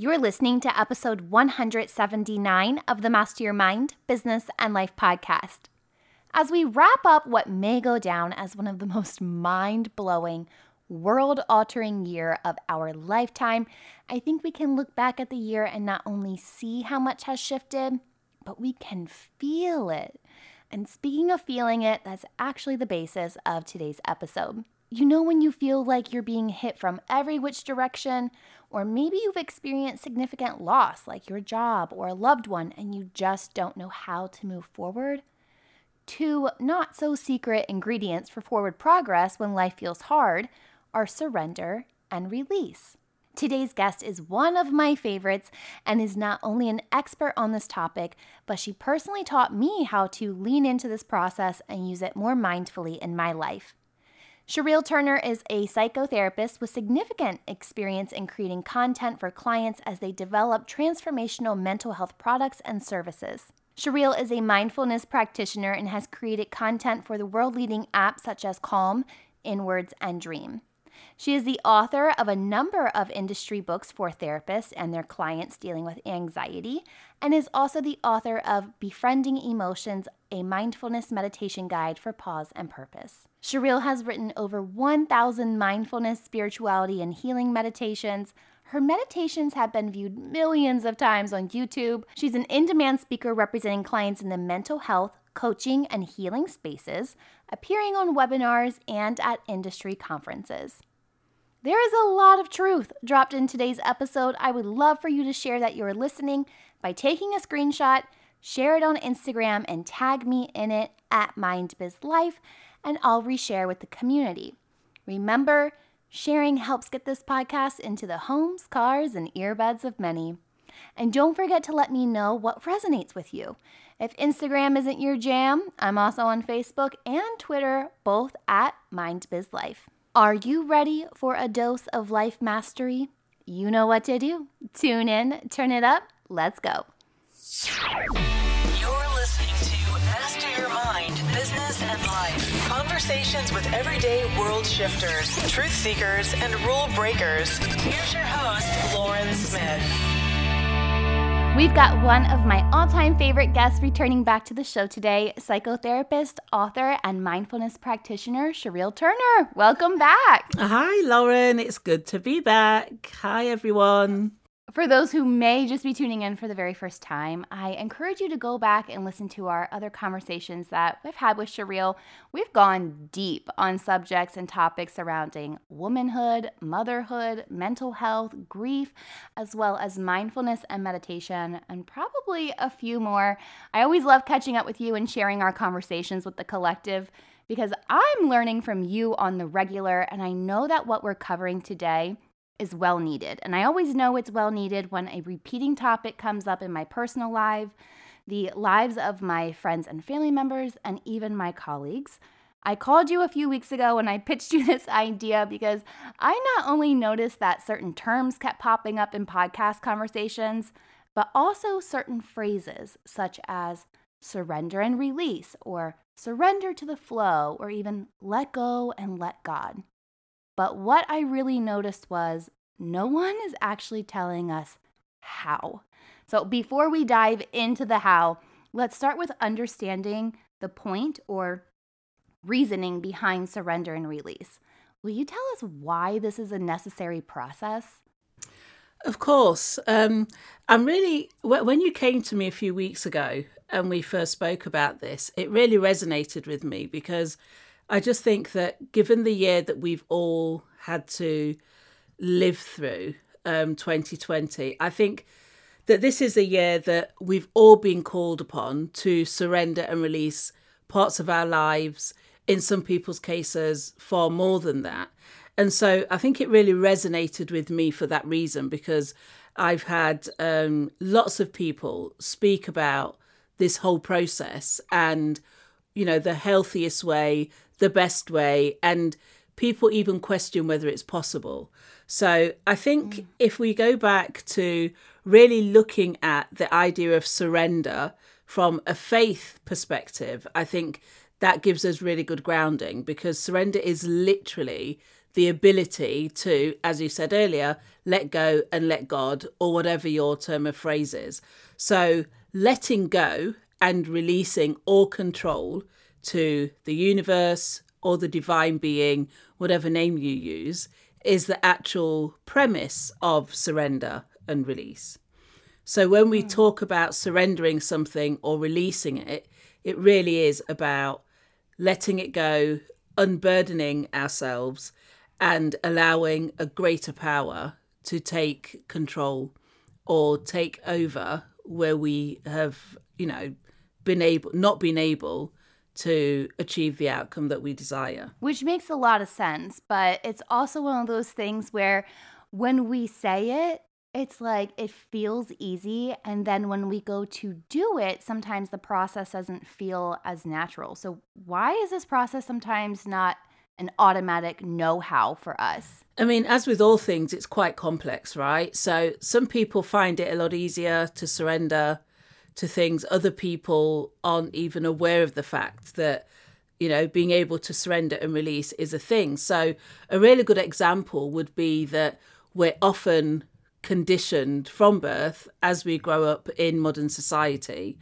You're listening to episode 179 of the Master Your Mind, Business, and Life podcast. As we wrap up what may go down as one of the most mind blowing, world altering year of our lifetime, I think we can look back at the year and not only see how much has shifted, but we can feel it. And speaking of feeling it, that's actually the basis of today's episode. You know, when you feel like you're being hit from every which direction, or maybe you've experienced significant loss, like your job or a loved one, and you just don't know how to move forward? Two not so secret ingredients for forward progress when life feels hard are surrender and release. Today's guest is one of my favorites and is not only an expert on this topic, but she personally taught me how to lean into this process and use it more mindfully in my life. Sherriel Turner is a psychotherapist with significant experience in creating content for clients as they develop transformational mental health products and services. Sheryl is a mindfulness practitioner and has created content for the world leading apps such as Calm, Inwards, and Dream. She is the author of a number of industry books for therapists and their clients dealing with anxiety, and is also the author of Befriending Emotions, a mindfulness meditation guide for pause and purpose. Sherriel has written over 1,000 mindfulness, spirituality, and healing meditations. Her meditations have been viewed millions of times on YouTube. She's an in demand speaker representing clients in the mental health, coaching, and healing spaces, appearing on webinars and at industry conferences. There is a lot of truth dropped in today's episode. I would love for you to share that you're listening by taking a screenshot, share it on Instagram, and tag me in it at MindBizLife, and I'll reshare with the community. Remember, sharing helps get this podcast into the homes, cars, and earbuds of many. And don't forget to let me know what resonates with you. If Instagram isn't your jam, I'm also on Facebook and Twitter, both at MindBizLife. Are you ready for a dose of life mastery? You know what to do. Tune in, turn it up, let's go. You're listening to Master Your Mind, Business and Life. Conversations with everyday world shifters, truth seekers, and rule breakers. Here's your host, Lauren Smith. We've got one of my all time favorite guests returning back to the show today psychotherapist, author, and mindfulness practitioner, Sheryl Turner. Welcome back. Hi, Lauren. It's good to be back. Hi, everyone. For those who may just be tuning in for the very first time, I encourage you to go back and listen to our other conversations that we've had with Sherriel. We've gone deep on subjects and topics surrounding womanhood, motherhood, mental health, grief, as well as mindfulness and meditation, and probably a few more. I always love catching up with you and sharing our conversations with the collective because I'm learning from you on the regular, and I know that what we're covering today is well needed. And I always know it's well needed when a repeating topic comes up in my personal life, the lives of my friends and family members, and even my colleagues. I called you a few weeks ago and I pitched you this idea because I not only noticed that certain terms kept popping up in podcast conversations, but also certain phrases such as surrender and release, or surrender to the flow, or even let go and let God. But what I really noticed was no one is actually telling us how. So before we dive into the how, let's start with understanding the point or reasoning behind surrender and release. Will you tell us why this is a necessary process? Of course. Um, I'm really, when you came to me a few weeks ago and we first spoke about this, it really resonated with me because I just think that given the year that we've all had to live through, um, 2020, I think that this is a year that we've all been called upon to surrender and release parts of our lives, in some people's cases, far more than that. And so I think it really resonated with me for that reason because I've had um, lots of people speak about this whole process and, you know, the healthiest way, the best way and people even question whether it's possible. So I think mm. if we go back to really looking at the idea of surrender from a faith perspective, I think that gives us really good grounding because surrender is literally the ability to, as you said earlier, let go and let God, or whatever your term of phrase is. So, letting go and releasing all control to the universe or the divine being, whatever name you use, is the actual premise of surrender and release. So, when we hmm. talk about surrendering something or releasing it, it really is about letting it go, unburdening ourselves, and allowing a greater power to take control or take over where we have, you know, been able not been able to achieve the outcome that we desire. Which makes a lot of sense, but it's also one of those things where when we say it, it's like it feels easy. And then when we go to do it, sometimes the process doesn't feel as natural. So, why is this process sometimes not an automatic know how for us? I mean, as with all things, it's quite complex, right? So, some people find it a lot easier to surrender to things. Other people aren't even aware of the fact that, you know, being able to surrender and release is a thing. So, a really good example would be that we're often conditioned from birth as we grow up in modern society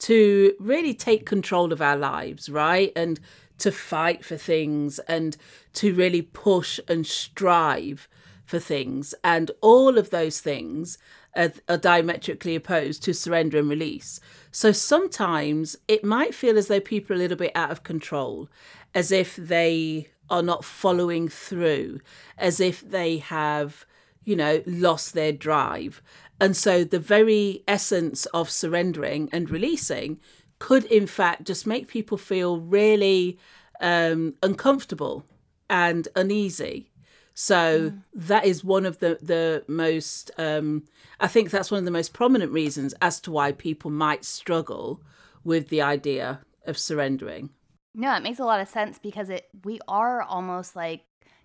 to really take control of our lives, right? And to fight for things and to really push and strive for things. And all of those things are, are, diametrically opposed to surrender and release. So sometimes it might feel as though people are a little bit out of control, as if they are not following through, as if they have you know, lost their drive. And so the very essence of surrendering and releasing could, in fact, just make people feel really um, uncomfortable and uneasy. So mm. that is one of the the most. Um, I think that's one of the most prominent reasons as to why people might struggle with the idea of surrendering. No, it makes a lot of sense because it we are almost like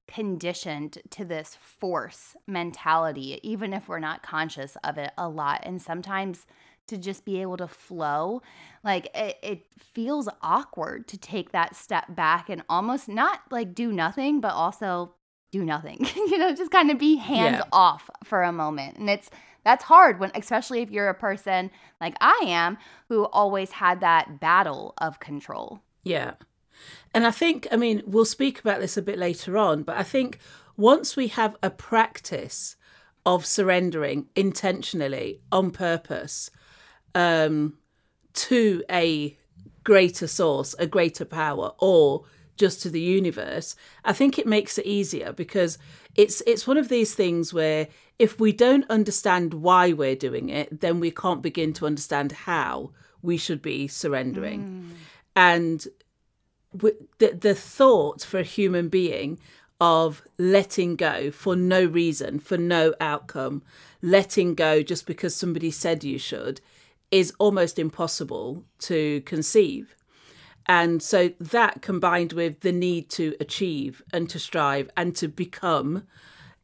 conditioned to this force mentality, even if we're not conscious of it a lot. And sometimes to just be able to flow, like it, it feels awkward to take that step back and almost not like do nothing, but also do nothing, you know, just kind of be hands yeah. off for a moment. And it's, that's hard when especially if you're a person like I am who always had that battle of control. Yeah. And I think, I mean, we'll speak about this a bit later on, but I think once we have a practice of surrendering intentionally on purpose um, to a greater source, a greater power, or just to the universe, I think it makes it easier because it's it's one of these things where if we don't understand why we're doing it, then we can't begin to understand how we should be surrendering. Mm. And the, the thought for a human being of letting go for no reason, for no outcome, letting go just because somebody said you should, is almost impossible to conceive. And so that combined with the need to achieve and to strive and to become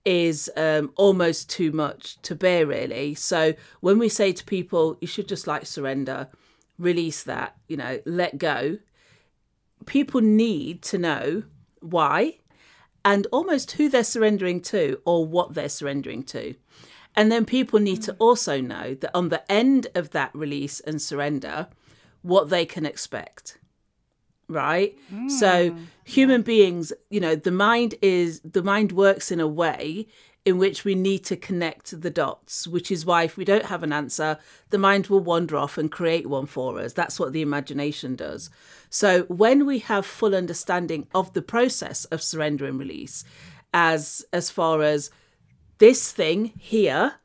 is um, almost too much to bear, really. So when we say to people, you should just like surrender, release that, you know, let go, people need to know why and almost who they're surrendering to or what they're surrendering to. And then people need to also know that on the end of that release and surrender, what they can expect. Right? Mm. So human beings, you know, the mind is the mind works in a way in which we need to connect the dots, which is why if we don't have an answer, the mind will wander off and create one for us. That's what the imagination does. So when we have full understanding of the process of surrender and release, as as far as this thing here,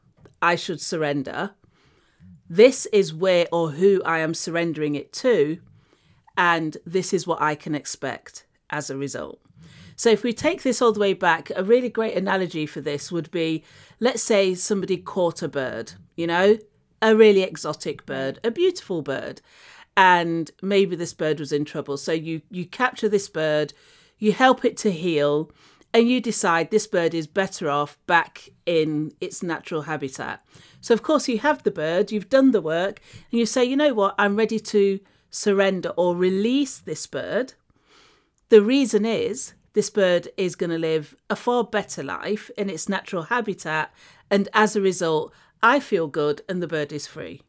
I should surrender. This is where or who I am surrendering it to, and this is what I can expect as a result. So if we take this all the way back, a really great analogy for this would be let's say somebody caught a bird, you know, a really exotic bird, a beautiful bird, and maybe this bird was in trouble. So you you capture this bird, you help it to heal, and you decide this bird is better off back in its natural habitat. So of course you have the bird, you've done the work, and you say, you know what, I'm ready to surrender or release this bird. The reason is this bird is going to live a far better life in its natural habitat. And as a result, I feel good and the bird is free.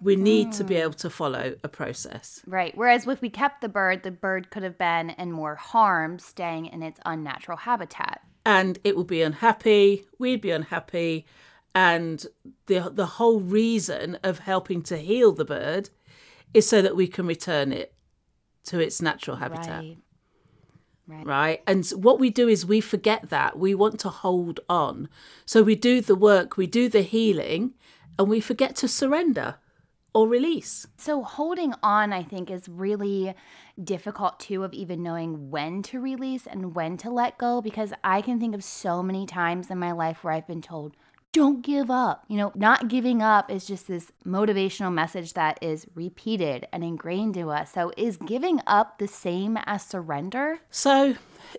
We need to be able to follow a process. Right. Whereas if we kept the bird, the bird could have been in more harm staying in its unnatural habitat. And it would be unhappy, we'd be unhappy. And the, the whole reason of helping to heal the bird is so that we can return it to its natural habitat. Right. Right. right? And what we do is we forget that. We want to hold on. So we do the work, we do the healing, and we forget to surrender or release. So holding on, I think, is really difficult too of even knowing when to release and when to let go because I can think of so many times in my life where I've been told, don't give up. You know, not giving up is just this motivational message that is repeated and ingrained to us. So, is giving up the same as surrender? So,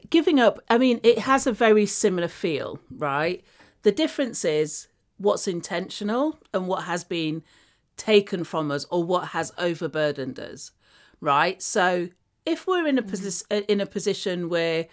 giving up, I mean, it has a very similar feel, right? The difference is what's intentional and what has been taken from us or what has overburdened us, right? So, if we're in a mm-hmm. posi- in a position where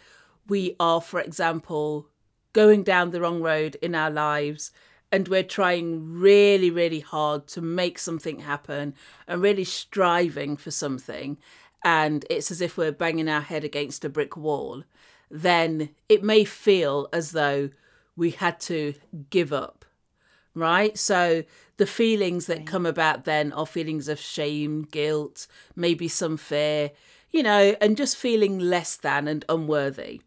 we are, for example, going down the wrong road in our lives and we're trying really, really hard to make something happen and really striving for something, and it's as if we're banging our head against a brick wall, then it may feel as though we had to give up, right? So the feelings that come about then are feelings of shame, guilt, maybe some fear, you know, and just feeling less than and unworthy.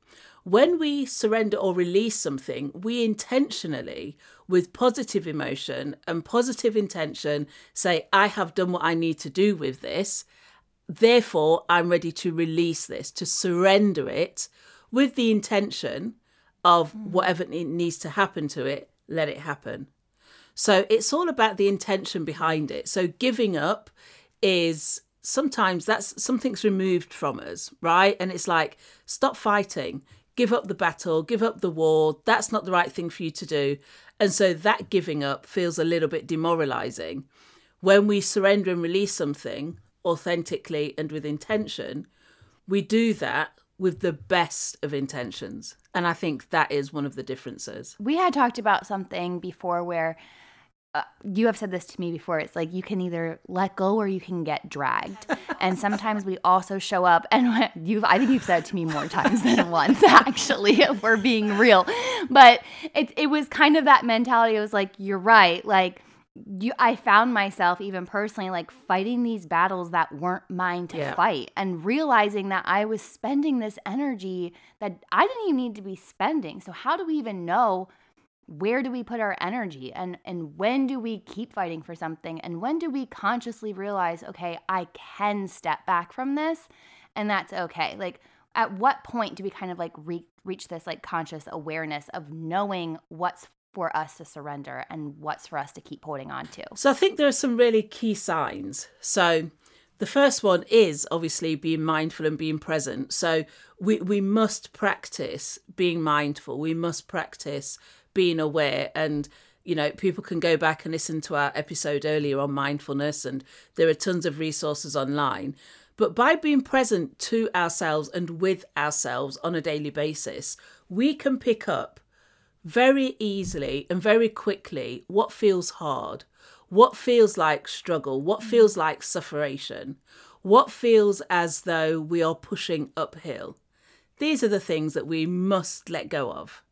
When we surrender or release something, we intentionally, with positive emotion and positive intention, say, I have done what I need to do with this. Therefore, I'm ready to release this, to surrender it with the intention of hmm. whatever needs to happen to it, let it happen. So it's all about the intention behind it. So giving up is sometimes that's something's removed from us, right? And it's like, stop fighting, give up the battle, give up the war. That's not the right thing for you to do. And so that giving up feels a little bit demoralizing. When we surrender and release something authentically and with intention, we do that with the best of intentions. And I think that is one of the differences. We had talked about something before where uh, you have said this to me before. It's like you can either let go or you can get dragged. and sometimes we also show up, and you've, I think you've said it to me more times than once, actually, if we're being real. But it, it was kind of that mentality. It was like, you're right. Like, you, I found myself even personally like fighting these battles that weren't mine to Yeah. fight and realizing that I was spending this energy that I didn't even need to be spending. So how do we even know where do we put our energy and and when do we keep fighting for something and when do we consciously realize okay, I can step back from this and that's okay. Like at what point do we kind of like re- reach this like conscious awareness of knowing what's for us to surrender and what's for us to keep holding on to? So I think there are some really key signs. So the first one is obviously being mindful and being present. So we, we must practice being mindful. We must practice being aware and you know people can go back and listen to our episode earlier on mindfulness and there are tons of resources online but by being present to ourselves and with ourselves on a daily basis we can pick up very easily and very quickly what feels hard, what feels like struggle, what mm. feels like sufferation, what feels as though we are pushing uphill. These are the things that we must let go of.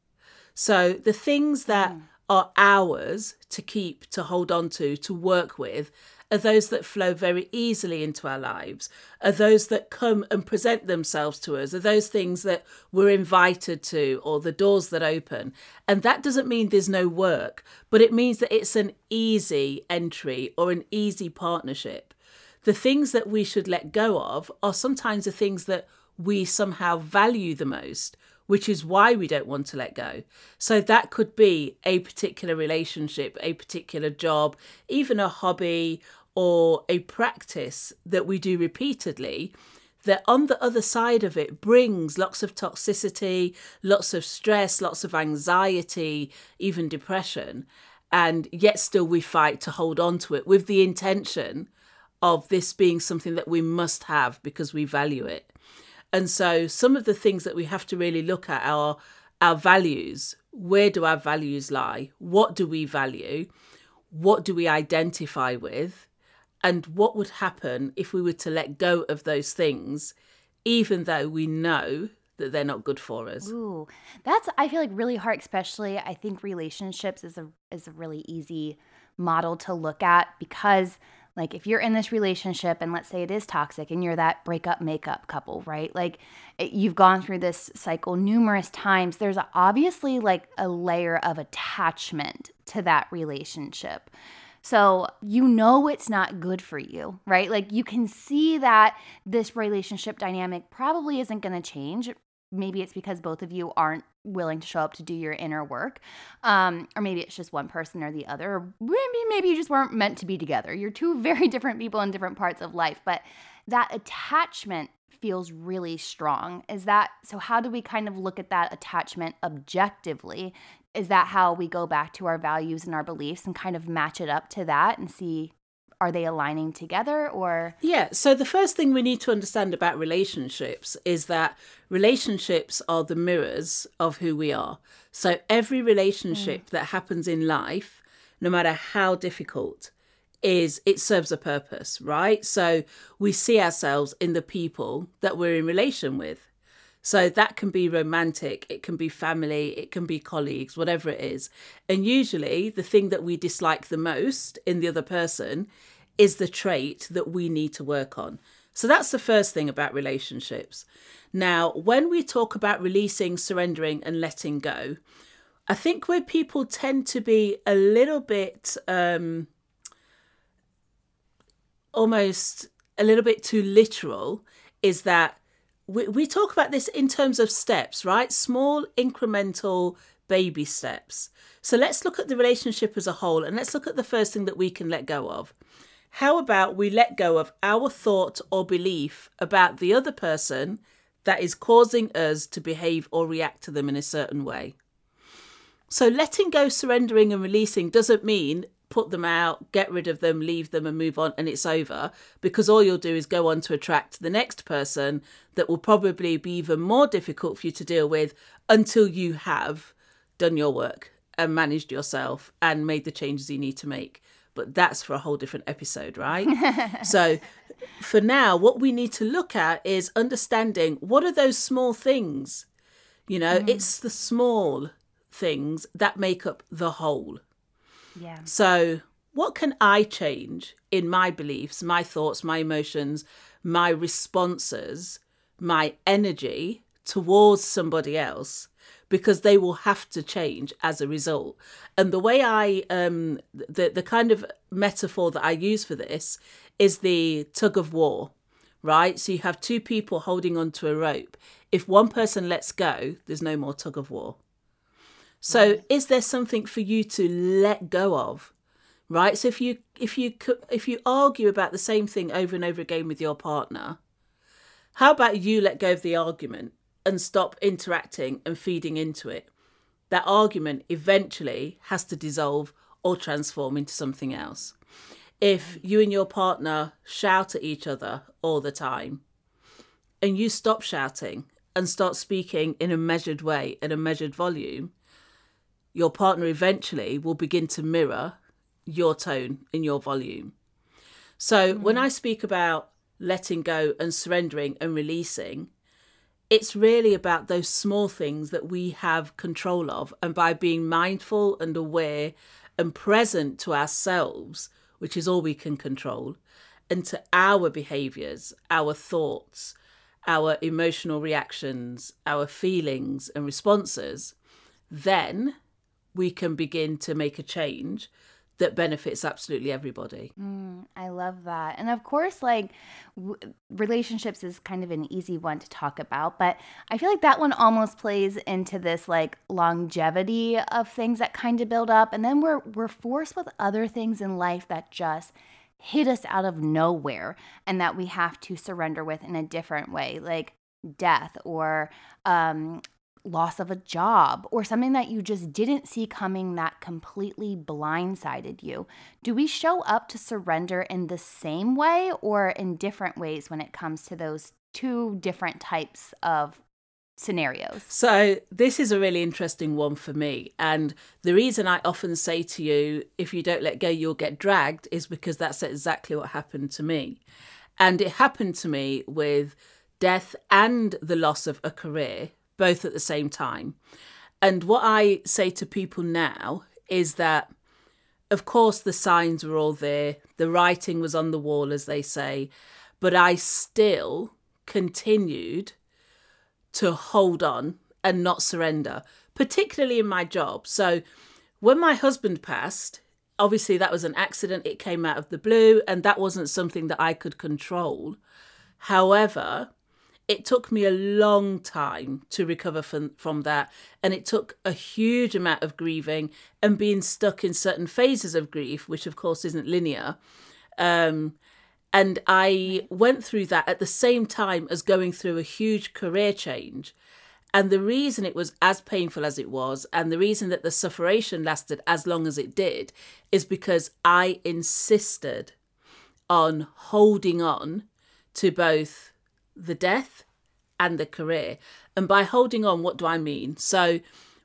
So the things that hmm. are ours to keep, to hold on to, to work with, are those that flow very easily into our lives, are those that come and present themselves to us, are those things that we're invited to or the doors that open. And that doesn't mean there's no work, but it means that it's an easy entry or an easy partnership. The things that we should let go of are sometimes the things that we somehow value the most, which is why we don't want to let go. So that could be a particular relationship, a particular job, even a hobby or a practice that we do repeatedly. That on the other side of it brings lots of toxicity, lots of stress, lots of anxiety, even depression. And yet, still, we fight to hold on to it with the intention of this being something that we must have because we value it. And so some of the things that we have to really look at are our values. Where do our values lie? What do we value? What do we identify with? And what would happen if we were to let go of those things, even though we know that they're not good for us? Ooh, that's I feel like really hard, especially I think relationships is a is a really easy model to look at because like if you're in this relationship and let's say it is toxic and you're that breakup makeup couple, right? Like it, you've gone through this cycle numerous times, there's obviously like a layer of attachment to that relationship. So you know it's not good for you, right? Like you can see that this relationship dynamic probably isn't going to change maybe it's because both of you aren't willing to show up to do your inner work um, or maybe it's just one person or the other maybe maybe you just weren't meant to be together. You're two very different people in different parts of life but that attachment feels really strong. Is that so how do we kind of look at that attachment objectively? Is that how we go back to our values and our beliefs and kind of match it up to that and see are they aligning together or? Yeah so the first thing we need to understand about relationships is that relationships are the mirrors of who we are. So every relationship mm. that happens in life no matter how difficult is it serves a purpose right? So we see ourselves in the people that we're in relation with so that can be romantic, it can be family, it can be colleagues, whatever it is. And usually the thing that we dislike the most in the other person is the trait that we need to work on. So that's the first thing about relationships. Now, when we talk about releasing, surrendering, and letting go, I think where people tend to be a little bit um, almost a little bit too literal is that we, we talk about this in terms of steps, right? Small incremental baby steps. So let's look at the relationship as a whole and let's look at the first thing that we can let go of. How about we let go of our thought or belief about the other person that is causing us to behave or react to them in a certain way? So, letting go, surrendering, and releasing doesn't mean put them out, get rid of them, leave them, and move on, and it's over, because all you'll do is go on to attract the next person that will probably be even more difficult for you to deal with until you have done your work and managed yourself and made the changes you need to make but that's for a whole different episode, right? so for now, what we need to look at is understanding what are those small things? You know, mm. it's the small things that make up the whole. Yeah. So, what can I change in my beliefs, my thoughts, my emotions, my responses, my energy towards somebody else because they will have to change as a result. And the way I, um, the the kind of metaphor that I use for this is the tug of war, right? So you have two people holding onto a rope. If one person lets go, there's no more tug of war. So right. is there something for you to let go of? Right? So if you if you if you argue about the same thing over and over again with your partner, how about you let go of the argument and stop interacting and feeding into it, that argument eventually has to dissolve or transform into something else. If you and your partner shout at each other all the time and you stop shouting and start speaking in a measured way, in a measured volume, your partner eventually will begin to mirror your tone and your volume. So mm. when I speak about letting go and surrendering and releasing, it's really about those small things that we have control of. And by being mindful and aware and present to ourselves, which is all we can control, and to our behaviors, our thoughts, our emotional reactions, our feelings and responses, then we can begin to make a change that benefits absolutely everybody. Mm, I love that. And of course, like w- relationships is kind of an easy one to talk about, but I feel like that one almost plays into this like longevity of things that kind of build up and then we're we're forced with other things in life that just hit us out of nowhere and that we have to surrender with in a different way, like death or um, loss of a job or something that you just didn't see coming that completely blindsided you. Do we show up to surrender in the same way or in different ways when it comes to those two different types of scenarios. So, this is a really interesting one for me. And the reason I often say to you, if you don't let go, you'll get dragged, is because that's exactly what happened to me. And it happened to me with death and the loss of a career, both at the same time. And what I say to people now is that, of course, the signs were all there, the writing was on the wall, as they say, but I still continued to hold on and not surrender, particularly in my job. So when my husband passed, obviously that was an accident, it came out of the blue, and that wasn't something that I could control. However, it took me a long time to recover from, from that. And it took a huge amount of grieving and being stuck in certain phases of grief, which of course isn't linear. Um, and I went through that at the same time as going through a huge career change. And the reason it was as painful as it was, and the reason that the sufferation lasted as long as it did, is because I insisted on holding on to both the death and the career. And by holding on, what do I mean? So,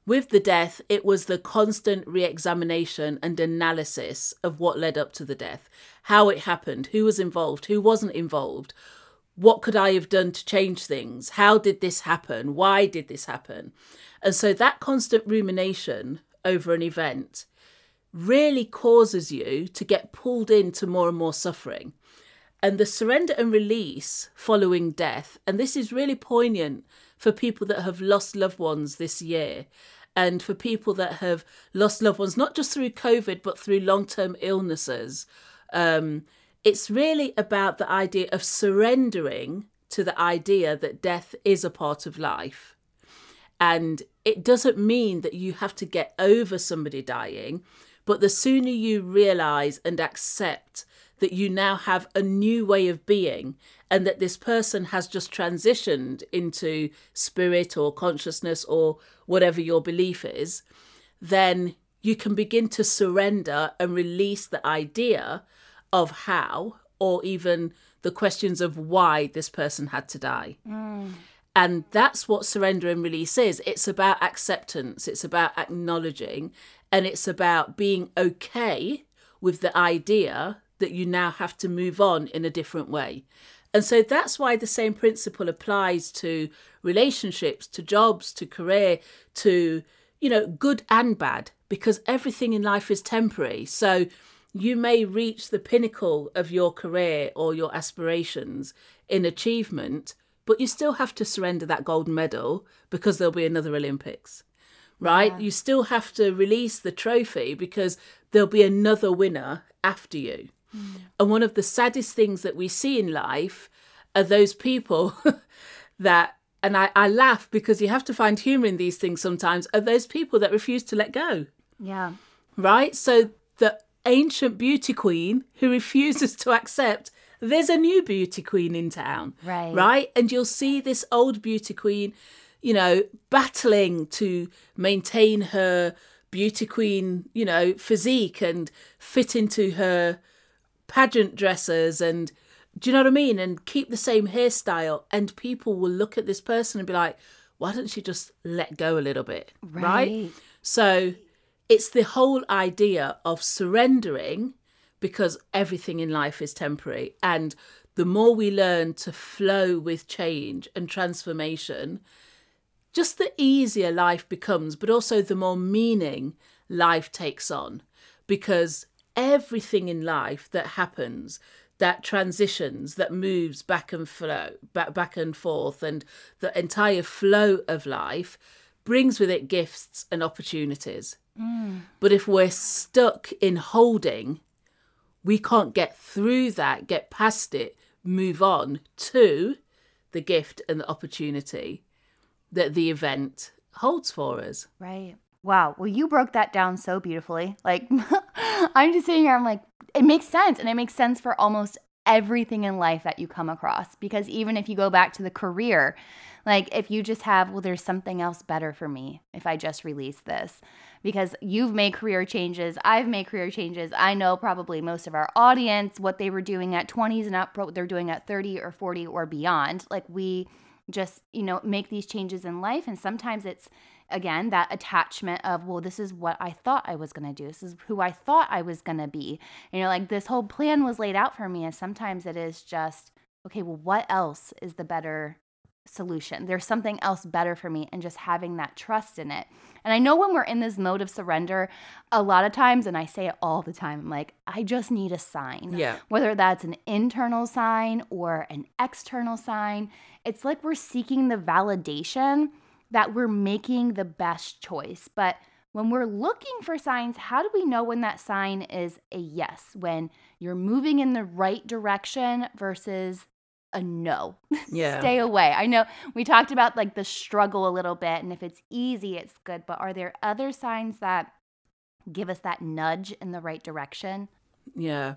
with the death, it was the constant re examination and analysis of what led up to the death, how it happened, who was involved, who wasn't involved, what could I have done to change things, how did this happen, why did this happen. And so that constant rumination over an event really causes you to get pulled into more and more suffering. And the surrender and release following death, and this is really poignant for people that have lost loved ones this year and for people that have lost loved ones, not just through COVID, but through long term illnesses. Um, it's really about the idea of surrendering to the idea that death is a part of life. And it doesn't mean that you have to get over somebody dying, but the sooner you realize and accept that you now have a new way of being and that this person has just transitioned into spirit or consciousness or whatever your belief is, then you can begin to surrender and release the idea of how or even the questions of why this person had to die. Mm. And that's what surrender and release is. It's about acceptance, it's about acknowledging, and it's about being okay with the idea that you now have to move on in a different way. And so that's why the same principle applies to relationships, to jobs, to career, to, you know, good and bad, because everything in life is temporary. So you may reach the pinnacle of your career or your aspirations in achievement, but you still have to surrender that gold medal because there'll be another Olympics, right? Yeah. You still have to release the trophy because there'll be another winner after you. Mm. And one of the saddest things that we see in life are those people that, and I, I laugh because you have to find humor in these things sometimes, are those people that refuse to let go. Yeah. Right? So the ancient beauty queen who refuses to accept there's a new beauty queen in town. Right. Right? And you'll see this old beauty queen, you know, battling to maintain her beauty queen, you know, physique and fit into her pageant dresses and do you know what I mean? And keep the same hairstyle. And people will look at this person and be like, why don't she just let go a little bit? Right. right? So it's the whole idea of surrendering because everything in life is temporary. And the more we learn to flow with change and transformation, just the easier life becomes, but also the more meaning life takes on. Because everything in life that happens that transitions that moves back and flow back back and forth and the entire flow of life brings with it gifts and opportunities mm. but if we're stuck in holding we can't get through that get past it move on to the gift and the opportunity that the event holds for us right Wow. Well, you broke that down so beautifully. Like, I'm just sitting here, I'm like, it makes sense. And it makes sense for almost everything in life that you come across. Because even if you go back to the career, Like if you just have, well, there's something else better for me if I just release this. Because you've made career changes, I've made career changes. I know probably most of our audience what they were doing at 20s and up, what they're doing at 30 or 40 or beyond. Like we just, you know, make these changes in life. And sometimes it's, again, that attachment of, well, this is what I thought I was going to do. This is who I thought I was going to be. And you're like, this whole plan was laid out for me. And sometimes it is just, okay, well, what else is the better solution? There's something else better for me. And just having that trust in it. And I know when we're in this mode of surrender, a lot of times, and I say it all the time, I'm like, I just need a sign. Yeah. Whether that's an internal sign or an external sign, it's like we're seeking the validation that we're making the best choice. But when we're looking for signs, how do we know when that sign is a yes? When you're moving in the right direction versus a no. Yeah. Stay away. I know we talked about like the struggle a little bit, and if it's easy, it's good. But are there other signs that give us that nudge in the right direction? Yeah.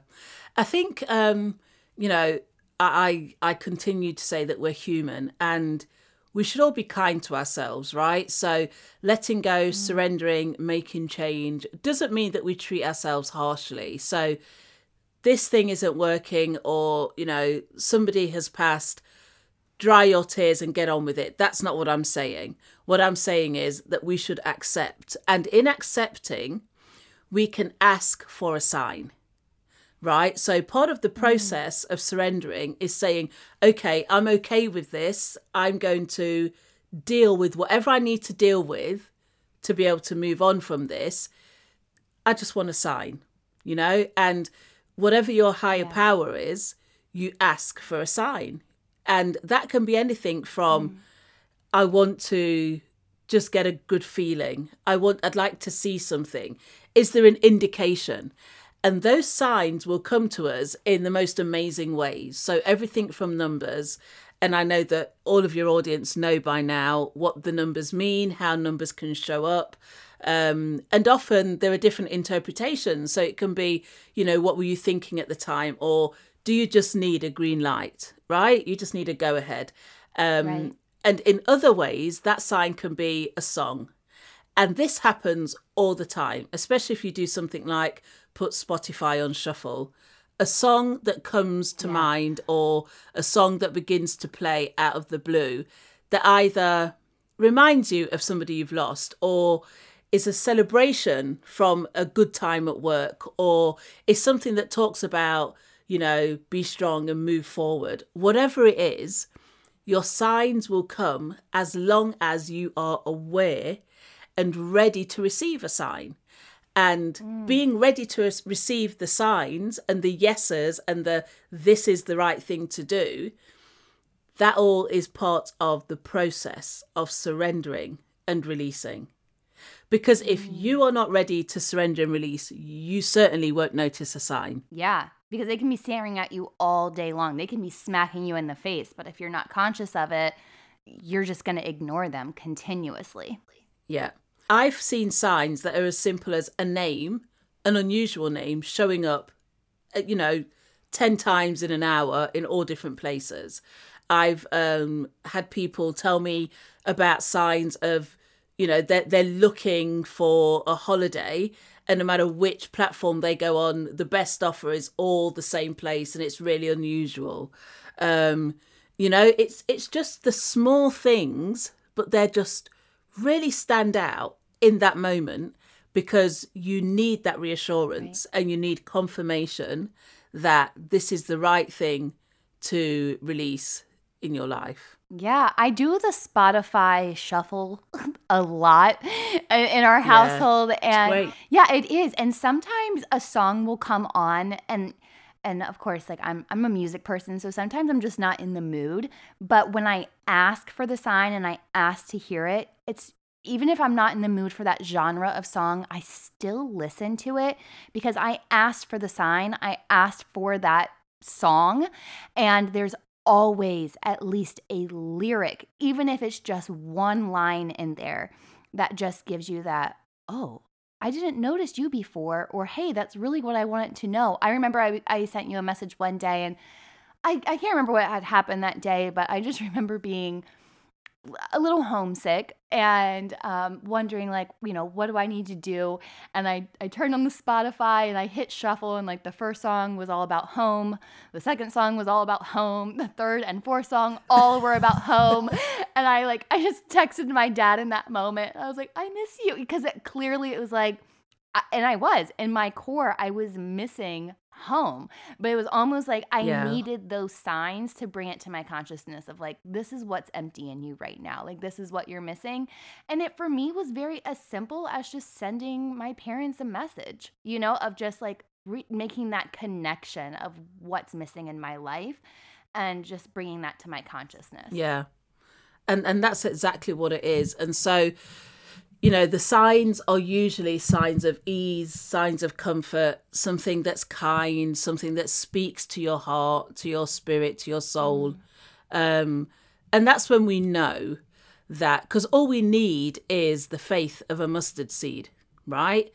I think, um, you know, I, I continue to say that we're human and we should all be kind to ourselves, right? So letting go, mm. surrendering, making change doesn't mean that we treat ourselves harshly. So this thing isn't working or, you know, somebody has passed, dry your tears and get on with it. That's not what I'm saying. What I'm saying is that we should accept. And in accepting, we can ask for a sign right? So part of the mm. process mm. of surrendering is saying, okay, I'm okay with this. I'm going to deal with whatever I need to deal with to be able to move on from this. I just want a sign, you know? And whatever your higher yeah. power is, you ask for a sign. And that can be anything from, mm. I want to just get a good feeling. I want I'd like to see something. Is there an indication? And those signs will come to us in the most amazing ways. So, everything from numbers, and I know that all of your audience know by now what the numbers mean, how numbers can show up. Um, and often there are different interpretations. So, it can be, you know, what were you thinking at the time? Or do you just need a green light, right? You just need a go ahead. Um, right. And in other ways, that sign can be a song. And this happens all the time, especially if you do something like put Spotify on shuffle, a song that comes to yeah. mind or a song that begins to play out of the blue that either reminds you of somebody you've lost or is a celebration from a good time at work or is something that talks about, you know, be strong and move forward. Whatever it is, your signs will come as long as you are aware and ready to receive a sign and mm. being ready to receive the signs and the yeses and the this is the right thing to do that all is part of the process of surrendering and releasing. Because if mm. you are not ready to surrender and release you certainly won't notice a sign. Yeah because they can be staring at you all day long. They can be smacking you in the face but if you're not conscious of it you're just going to ignore them continuously. Yeah I've seen signs that are as simple as a name, an unusual name, showing up, uh, you know, 10 times in an hour in all different places. I've um, had people tell me about signs of, you know, they're, they're looking for a holiday and no matter which platform they go on, the best offer is all the same place and it's really unusual. Um, you know, it's it's just the small things, but they're just really stand out in that moment because you need that reassurance right. and you need confirmation that this is the right thing to release in your life. Yeah, I do the Spotify shuffle a lot in our household yeah, and yeah, it is. And sometimes a song will come on and and of course like I'm I'm a music person, so sometimes I'm just not in the mood, but when I ask for the sign and I ask to hear it, it's even if I'm not in the mood for that genre of song, I still listen to it because I asked for the sign, I asked for that song, and there's always at least a lyric, even if it's just one line in there that just gives you that, oh, I didn't notice you before, or hey, that's really what I wanted to know. I remember I, I sent you a message one day and I, I can't remember what had happened that day, but I just remember being a little homesick and um, wondering like you know what do i need to do? And I, I turned on the spotify and i hit shuffle and like the first song was all about home. The second song was all about home. The third and fourth song all were about home. And i like i just texted my dad in that moment. I was like i miss you. Because it clearly it was like and i was in my core i was missing home. But it was almost like I Yeah. needed those signs to bring it to my consciousness of like, this is what's empty in you right now. Like, this is what you're missing. And it for me was very as simple as just sending my parents a message, you know, of just like re- making that connection of what's missing in my life and just bringing that to my consciousness. Yeah. And and that's exactly what it is. And so, you know, the signs are usually signs of ease, signs of comfort, something that's kind, something that speaks to your heart, to your spirit, to your soul. Um and that's when we know that because all we need is the faith of a mustard seed, right?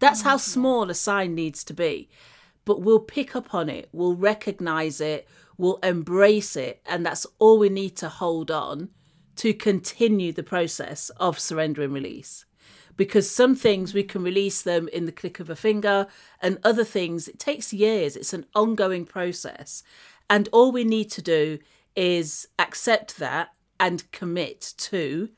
That's how small a sign needs to be. But we'll pick up on it, we'll recognize it, we'll embrace it, and that's all we need to hold on to continue the process of surrender and release. Because some things we can release them in the click of a finger, and other things it takes years. It's an ongoing process. And all we need to do is accept that and commit to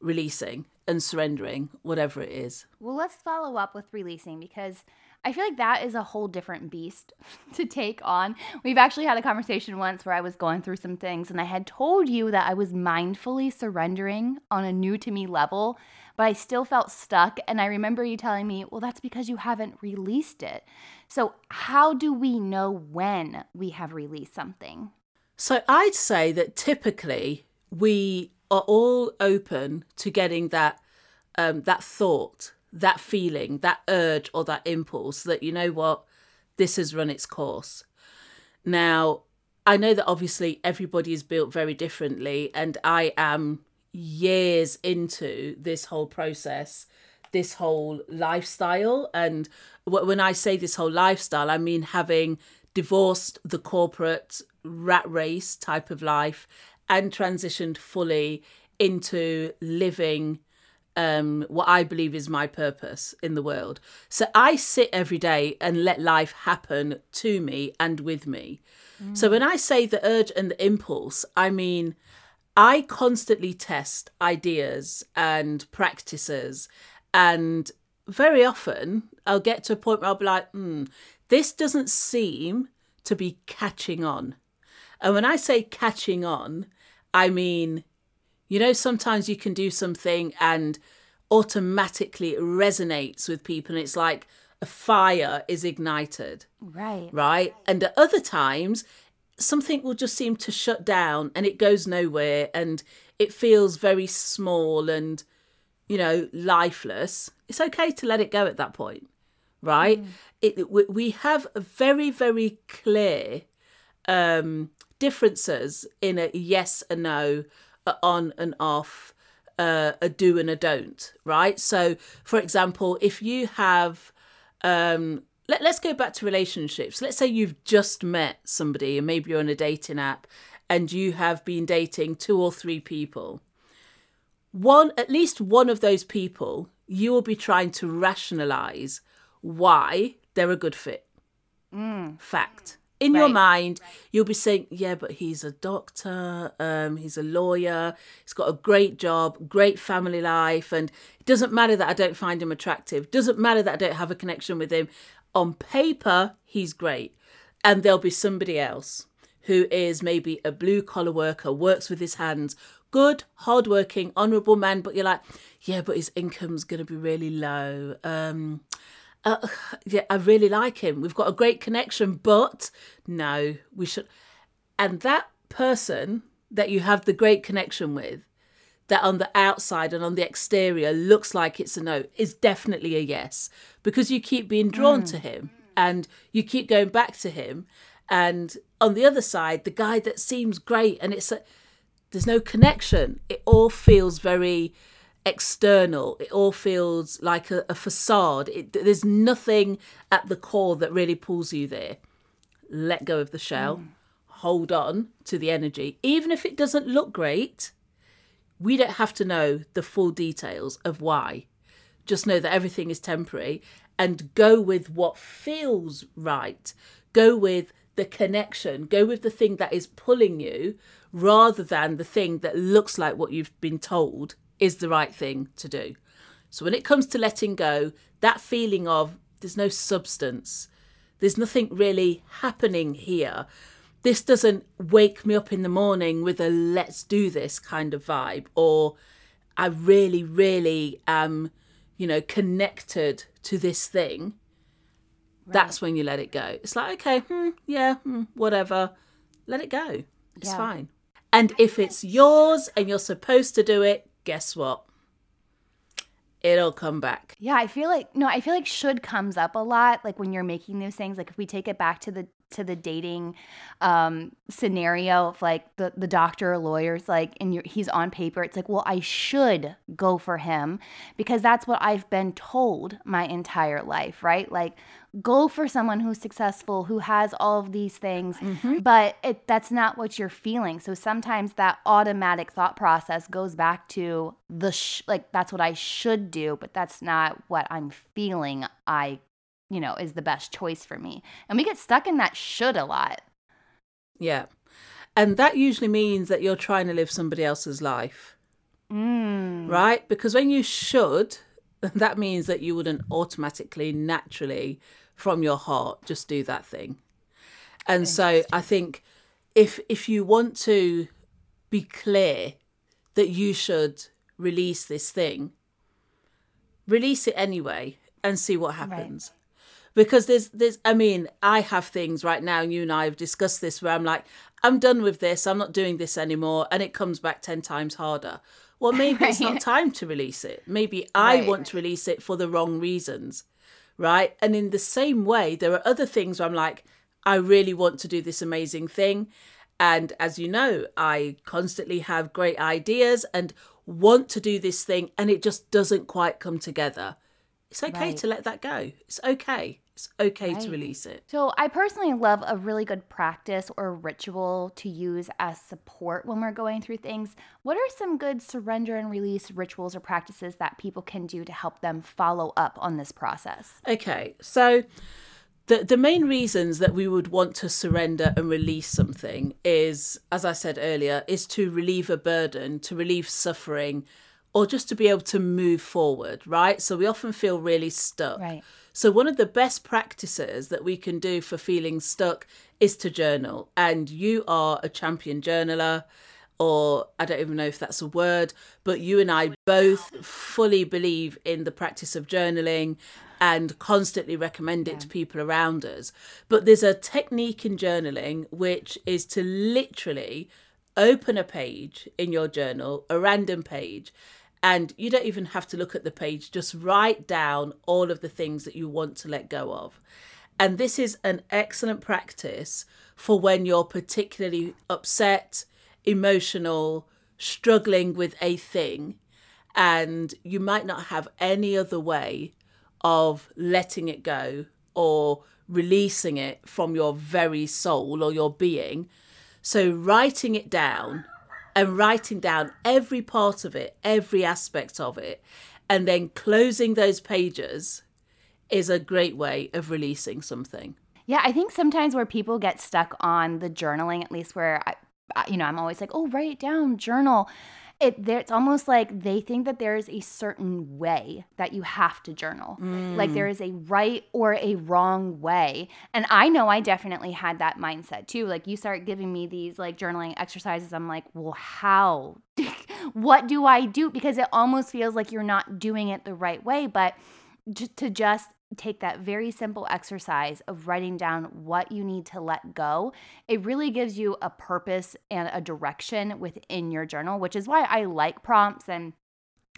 releasing and surrendering whatever it is. Well, let's follow up with releasing because I feel like that is a whole different beast to take on. We've actually had a conversation once where I was going through some things and I had told you that I was mindfully surrendering on a new to me level, but I still felt stuck. And I remember you telling me, well, that's because you haven't released it. So, how do we know when we have released something? So I'd say that typically we are all open to getting that um, that thought, that feeling, that urge or that impulse that you know what, this has run its course. Now, I know that obviously everybody is built very differently, and I am years into this whole process, this whole lifestyle. And when I say this whole lifestyle, I mean having divorced the corporate rat race type of life and transitioned fully into living um, what I believe is my purpose in the world. So I sit every day and let life happen to me and with me. So when I say the urge and the impulse, I mean, I constantly test ideas and practices, and very often I'll get to a point where I'll be like, hmm, this doesn't seem to be catching on. And when I say catching on, I mean, you know, sometimes you can do something and automatically it resonates with people, and it's like a fire is ignited Right. right? And at other times, something will just seem to shut down and it goes nowhere and it feels very small and, you know, lifeless. It's okay to let it go at that point, right? It, we- we have a very, very clear um, differences in a yes and no, a on and off, uh, a do and a don't, right? So, for example, if you have um let, let's go back to relationships. Let's say you've just met somebody and maybe you're on a dating app and you have been dating two or three people. One at least one of those people you will be trying to rationalize why they're a good fit. Fact in your Right. mind you'll be saying yeah but he's a doctor um he's a lawyer he's got a great job great family life and it doesn't matter that i don't find him attractive. Doesn't matter that i don't have a connection with him. On paper he's great. And there'll be somebody else who is maybe a blue collar worker works with his hands. Good hardworking honorable man but you're like yeah but his income's going to be really low. Um uh, yeah, I really like him. We've got a great connection, but no, we should. And that person that you have the great connection with, that on the outside and on the exterior looks like it's a no, is definitely a yes because you keep being drawn to him and you keep going back to him. And on the other side, the guy that seems great and it's a, there's no connection. It all feels very external. It all feels like a, a facade. It, there's nothing at the core that really pulls you there. Let go of the shell. Hmm. Hold on to the energy, even if it doesn't look great. we don't have to know the full details of why. Just know that everything is temporary and go with what feels right. Go with the connection, go with the thing that is pulling you rather than the thing that looks like what you've been told is the right thing to do. So when it comes to letting go, that feeling of there's no substance, there's nothing really happening here. This doesn't wake me up in the morning with a let's do this kind of vibe, or I really, really am, you know, connected to this thing. Right. That's when you let it go. It's like, okay, hmm, yeah, hmm, whatever. Let it go. It's yeah. fine. And if it's yours and you're supposed to do it, guess what? it'll come back. Yeah, I feel like no, I feel like should comes up a lot like when you're making those things like if we take it back to the to the dating um, scenario of like the, the doctor or lawyers like and he's on paper it's like well i should go for him because that's what i've been told my entire life right like go for someone who's successful who has all of these things mm-hmm. but it, that's not what you're feeling. So sometimes that automatic thought process goes back to the sh- like that's what i should do but that's not what i'm feeling i you know is the best choice for me. And we get stuck in that should a lot. Yeah. And that usually means that you're trying to live somebody else's life. Mm. right? Because when you should that means that you wouldn't automatically naturally from your heart just do that thing and so i think if if you want to be clear that you should release this thing release it anyway and see what happens right. because there's there's i mean i have things right now and you and i have discussed this where i'm like i'm done with this i'm not doing this anymore and it comes back 10 times harder well maybe right. it's not time to release it maybe i right. want to release it for the wrong reasons right? And in the same way, there are other things where I'm like, I really want to do this amazing thing. And as you know, I constantly have great ideas and want to do this thing, and it just doesn't quite come together. It's okay right. to let that go. It's okay. It's okay right. to release it. So, I personally love a really good practice or ritual to use as support when we're going through things. What are some good surrender and release rituals or practices that people can do to help them follow up on this process? Okay. So, the, the main reasons that we would want to surrender and release something is, as I said earlier, is to relieve a burden, to relieve suffering, or just to be able to move forward, right? So we often feel really stuck. Right. So, one of the best practices that we can do for feeling stuck is to journal. And you are a champion journaler, or I don't even know if that's a word, but you and I both fully believe in the practice of journaling and constantly recommend it yeah. to people around us. But there's a technique in journaling which is to literally open a page in your journal, a random page, and you don't even have to look at the page, just write down all of the things that you want to let go of. And this is an excellent practice for when you're particularly upset, emotional, struggling with a thing, and you might not have any other way of letting it go or releasing it from your very soul or your being. So, writing it down and writing down every part of it, every aspect of it, and then closing those pages is a great way of releasing something. Yeah, I think sometimes where people get stuck on the journaling, at least where I, you know, I'm always like, oh, write it down, journal it it's almost like they think that there is a certain way that you have to journal. Mm. Like there is a right or a wrong way. And I know I definitely had that mindset too. Like you start giving me these like journaling exercises, I'm like, "Well, how? what do I do?" Because it almost feels like you're not doing it the right way, but to just take that very simple exercise of writing down what you need to let go, it really gives you a purpose and a direction within your journal, which is why I like prompts and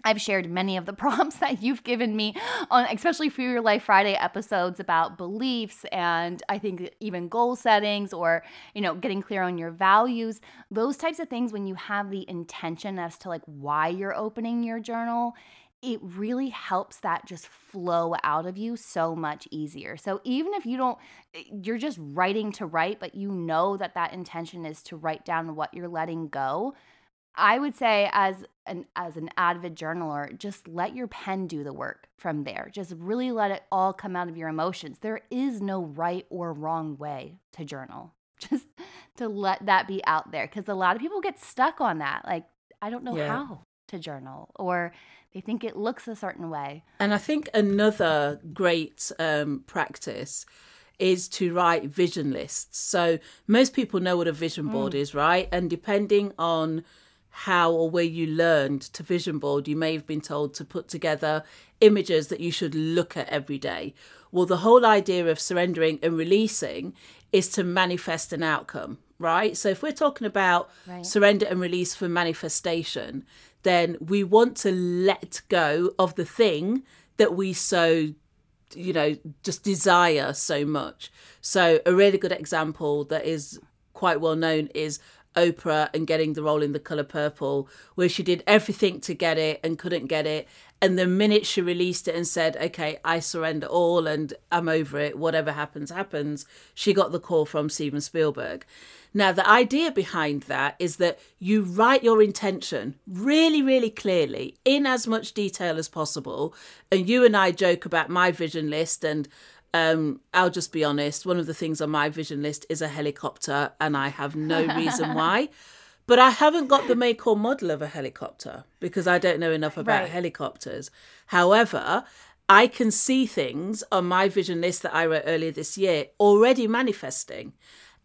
I've shared many of the prompts that you've given me on especially for your Life Friday episodes about beliefs and I think even goal settings or you know getting clear on your values. Those types of things when you have the intention as to like why you're opening your journal it really helps that just flow out of you so much easier. So even if you don't eh, you're just writing to write but you know that that intention is to write down what you're letting go, I would say as an as an avid journaler, just let your pen do the work from there. Just really let it all come out of your emotions. There is no right or wrong way to journal. Just to let that be out there cuz a lot of people get stuck on that. Like I don't know Yeah. how to journal or they think it looks a certain way. And I think another great um, practice is to write vision lists. So most people know what a vision board is, right? And depending on how or where you learned to vision board, you may have been told to put together images that you should look at every day. Well, the whole idea of surrendering and releasing is to manifest an outcome, right? So if we're talking about Right. surrender and release for manifestation, then we want to let go of the thing that we so you know just desire so much so a really good example that is quite well known is Oprah and getting the role in The Color Purple, where she did everything to get it and couldn't get it. And the minute she released it and said, okay, I surrender all and I'm over it, whatever happens, happens, she got the call from Steven Spielberg. Now, the idea behind that is that you write your intention really, really clearly in as much detail as possible. And you and I joke about my vision list and um, I'll just be honest. One of the things on my vision list is a helicopter, and I have no reason why. But I haven't got the make or model of a helicopter because I don't know enough about Right. helicopters. However, I can see things on my vision list that I wrote earlier this year already manifesting.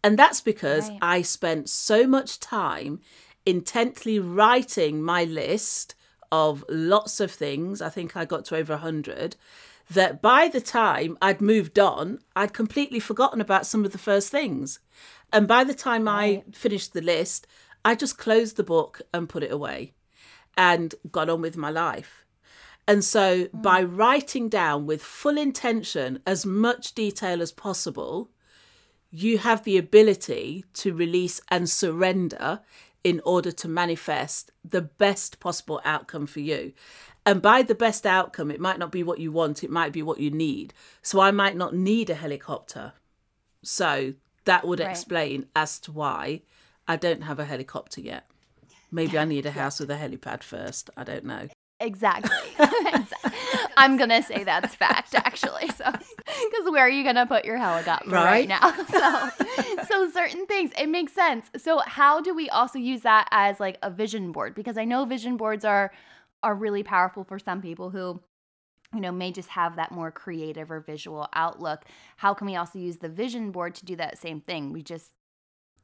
And that's because Right. I spent so much time intently writing my list of lots of things. I think I got to over 100 that by the time I'd moved on, I'd completely forgotten about some of the first things. And by the time I finished the list, I just closed the book and put it away and got on with my life. And so mm. by writing down with full intention as much detail as possible, you have the ability to release and surrender in order to manifest the best possible outcome for you. And by the best outcome, it might not be what you want, it might be what you need. So I might not need a helicopter. So that would Right. explain as to why I don't have a helicopter yet. Maybe I need a house with a helipad first. I don't know. Exactly. I'm gonna say that's fact, actually. So, because where are you gonna put your helicopter right, Right. now? So, so certain things it makes sense. So, how do we also use that as like a vision board? Because I know vision boards are are really powerful for some people who you know may just have that more creative or visual outlook how can we also use the vision board to do that same thing we just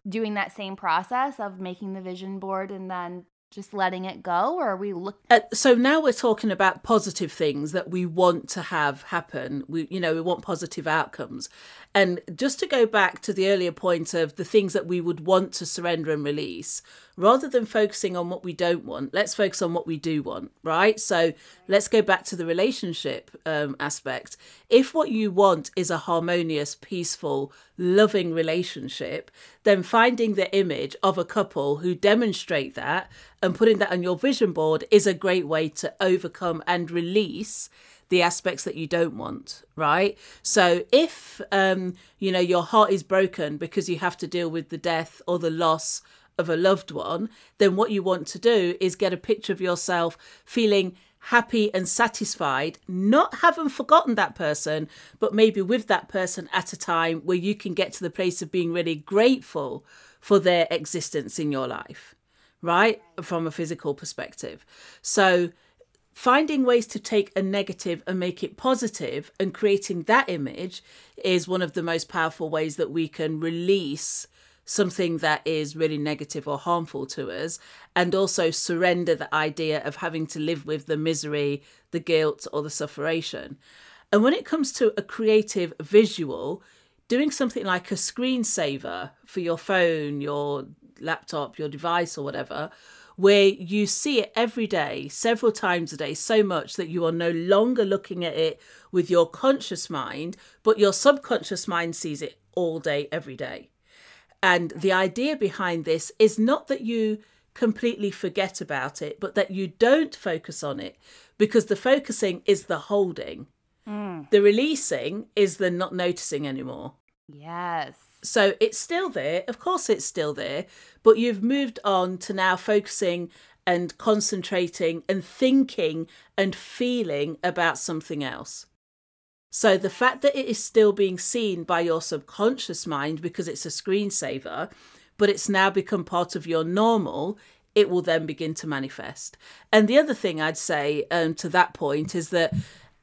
doing that same process of making the vision board and then just letting it go or are we look Uh, so now we're talking about positive things that we want to have happen. We, you know, we want positive outcomes. And just to go back to the earlier point of the things that we would want to surrender and release, rather than focusing on what we don't want, let's focus on what we do want, right? So let's go back to the relationship um, aspect. If what you want is a harmonious, peaceful, loving relationship, then finding the image of a couple who demonstrate that and putting that on your vision board is a great way to overcome and release the aspects that you don't want right? So if um you know your heart is broken because you have to deal with the death or the loss of a loved one then what you want to do is get a picture of yourself feeling happy and satisfied not having forgotten that person but maybe with that person at a time where you can get to the place of being really grateful for their existence in your life right? From a physical perspective. So finding ways to take a negative and make it positive and creating that image is one of the most powerful ways that we can release something that is really negative or harmful to us and also surrender the idea of having to live with the misery the guilt or the sufferation and when it comes to a creative visual doing something like a screensaver for your phone your laptop your device or whatever where you see it every day, several times a day, so much that you are no longer looking at it with your conscious mind, but your subconscious mind sees it all day, every day. And the idea behind this is not that you completely forget about it, but that you don't focus on it because the focusing is the holding. Mm. The releasing is the not noticing anymore. Yes. So it's still there. Of course, it's still there. But you've moved on to now focusing and concentrating and thinking and feeling about something else. So the fact that it is still being seen by your subconscious mind because it's a screensaver, but it's now become part of your normal, it will then begin to manifest. And the other thing I'd say um, to that point is that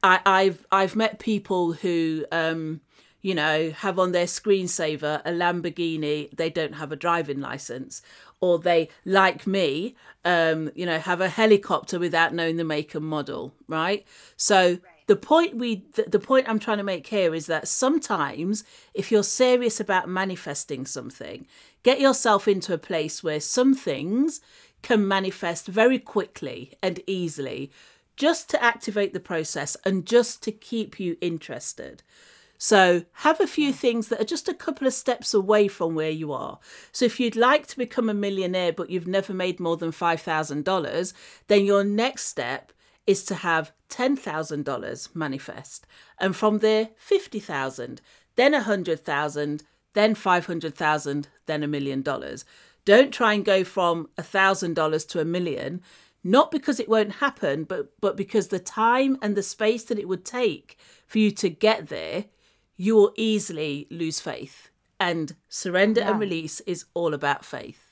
I, have I've met people who um, you know have on their screensaver a Lamborghini. They don't have a driving license, or they like me, um, you know, have a helicopter without knowing the make and model. Right. So. Right. The point we the, point I'm trying to make here is that sometimes if you're serious about manifesting something, get yourself into a place where some things can manifest very quickly and easily just to activate the process and just to keep you interested. So, have a few things that are just a couple of steps away from where you are. So, if you'd like to become a millionaire but you've never made more than $5,000, then your next step is to have $10,000 manifest. And from there, 50,000, then 100,000, then 500,000, then a million dollars. Don't try and go from $1,000 to a million not because it won't happen, but but because the time and the space that it would take for you to get there, you will easily lose faith. And surrender yeah. and release is all about faith.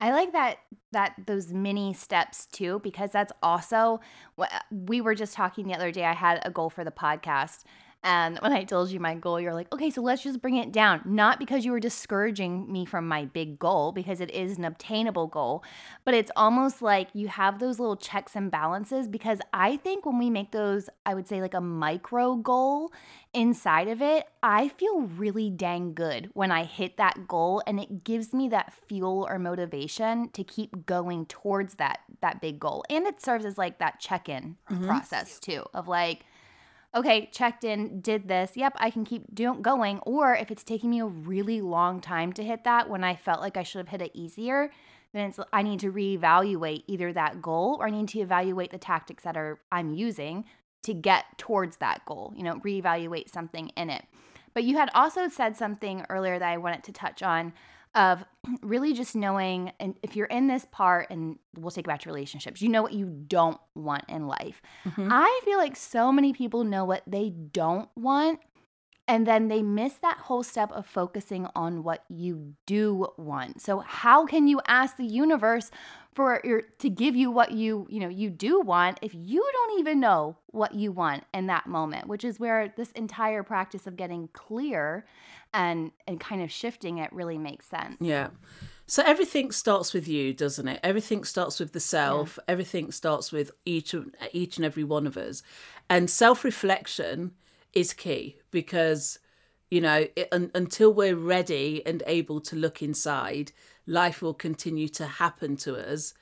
I like that that those mini steps too because that's also what we were just talking the other day I had a goal for the podcast and when I told you my goal, you're like, okay, so let's just bring it down. Not because you were discouraging me from my big goal, because it is an obtainable goal, but it's almost like you have those little checks and balances. Because I think when we make those, I would say like a micro goal inside of it, I feel really dang good when I hit that goal and it gives me that fuel or motivation to keep going towards that that big goal. And it serves as like that check-in mm-hmm. process too of like okay, checked in, did this. Yep, I can keep doing going. Or if it's taking me a really long time to hit that when I felt like I should have hit it easier, then it's I need to reevaluate either that goal or I need to evaluate the tactics that are I'm using to get towards that goal. You know, reevaluate something in it. But you had also said something earlier that I wanted to touch on of really just knowing and if you're in this part and we'll take back to relationships you know what you don't want in life mm-hmm. i feel like so many people know what they don't want and then they miss that whole step of focusing on what you do want so how can you ask the universe for your to give you what you you know you do want if you don't even know what you want in that moment which is where this entire practice of getting clear and and kind of shifting it really makes sense. Yeah. So everything starts with you doesn't it? Everything starts with the self. Yeah. everything starts with each each and every one of us. And self-reflection is key because you know it, un, until we're ready and able to look inside life will continue to happen to us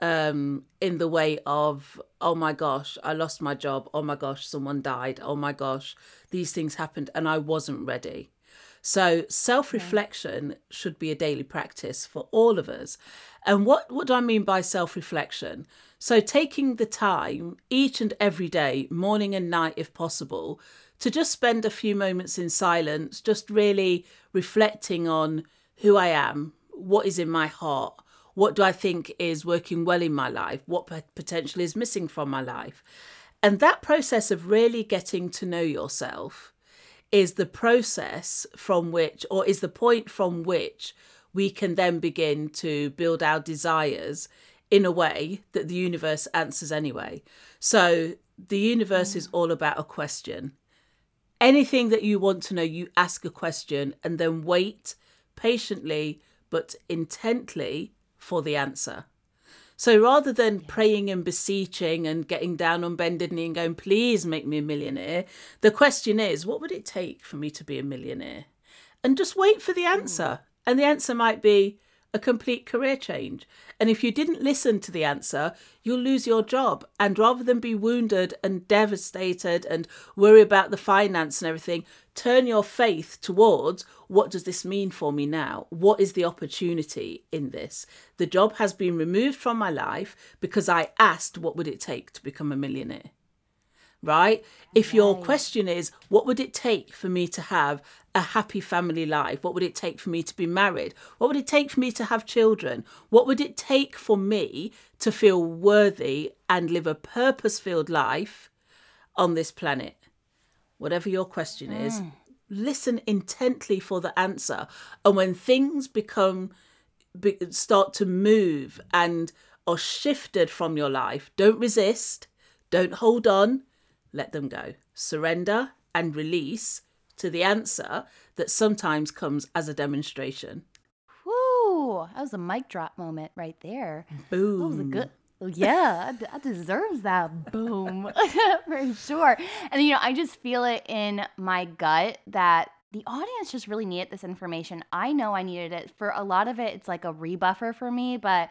um, in the way of oh my gosh i lost my job. Oh my gosh someone died. Oh my gosh these things happened and i wasn't ready so self reflection should be a daily practice for all of us. And what, what do I mean by self reflection? So taking the time each and every day, morning and night if possible, to just spend a few moments in silence, just really reflecting on who I am, what is in my heart, what do I think is working well in my life, what potentially is missing from my life. And that process of really getting to know yourself is the process from which, or is the point from which we can then begin to build our desires in a way that the universe answers anyway. So the universe is all about a question. Anything that you want to know, you ask a question and then wait patiently but intently for the answer. So rather than praying and beseeching and getting down on bended knee and going, please make me a millionaire, the question is, what would it take for me to be a millionaire? And just wait for the hmm. answer. And the answer might be, a complete career change. And if you didn't listen to the answer, you'll lose your job. And rather than be wounded and devastated and worry about the finance and everything, turn your faith towards what does this mean for me now? What is the opportunity in this? The job has been removed from my life because I asked what would it take to become a millionaire. right? If your question is, what would it take for me to have a happy family life? What would it take for me to be married? What would it take for me to have children? What would it take for me to feel worthy and live a purpose filled life on this planet? Whatever your question is, mm. listen intently for the answer. And when things become, be, start to move and are shifted from your life, don't resist, don't hold on, let them go. Surrender and release to the answer that sometimes comes as a demonstration. Whoo, that was a mic drop moment right there. Boom. That was a good. Yeah, that deserves that boom for sure. And you know, I just feel it in my gut that the audience just really needed this information. I know I needed it. For a lot of it, it's like a rebuffer for me, but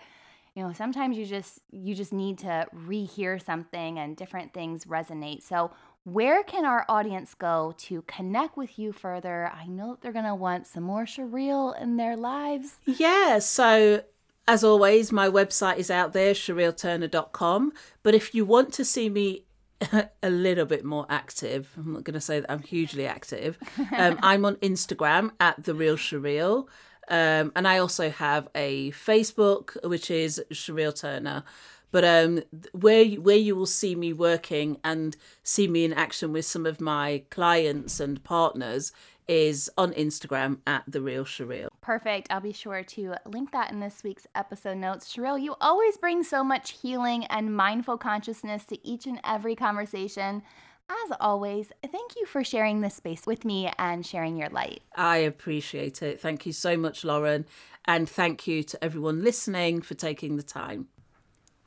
you know, sometimes you just you just need to rehear something and different things resonate. So where can our audience go to connect with you further? I know that they're going to want some more Shereel in their lives. Yeah, so as always, my website is out there, ShereelTurner.com. But if you want to see me a little bit more active, I'm not going to say that I'm hugely active. Um, I'm on Instagram at The Real Shereel. Um, and I also have a Facebook, which is Shereel Turner. But um, where where you will see me working and see me in action with some of my clients and partners is on Instagram at the real Shereel. Perfect. I'll be sure to link that in this week's episode notes. Shereel, you always bring so much healing and mindful consciousness to each and every conversation. As always, thank you for sharing this space with me and sharing your light. I appreciate it. Thank you so much, Lauren. And thank you to everyone listening for taking the time.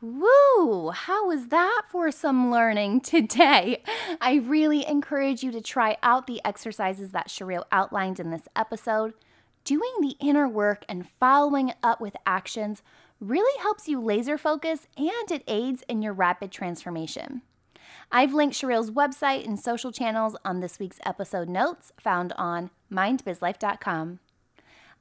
Woo! How was that for some learning today? I really encourage you to try out the exercises that Shereel outlined in this episode. Doing the inner work and following up with actions really helps you laser focus and it aids in your rapid transformation. I've linked Shereel's website and social channels on this week's episode notes found on mindbizlife.com.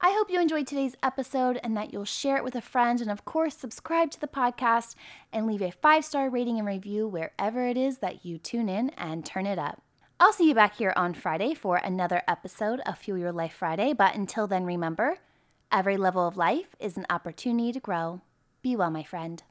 I hope you enjoyed today's episode and that you'll share it with a friend. And of course, subscribe to the podcast and leave a five star rating and review wherever it is that you tune in and turn it up. I'll see you back here on Friday for another episode of Fuel Your Life Friday. But until then, remember every level of life is an opportunity to grow. Be well, my friend.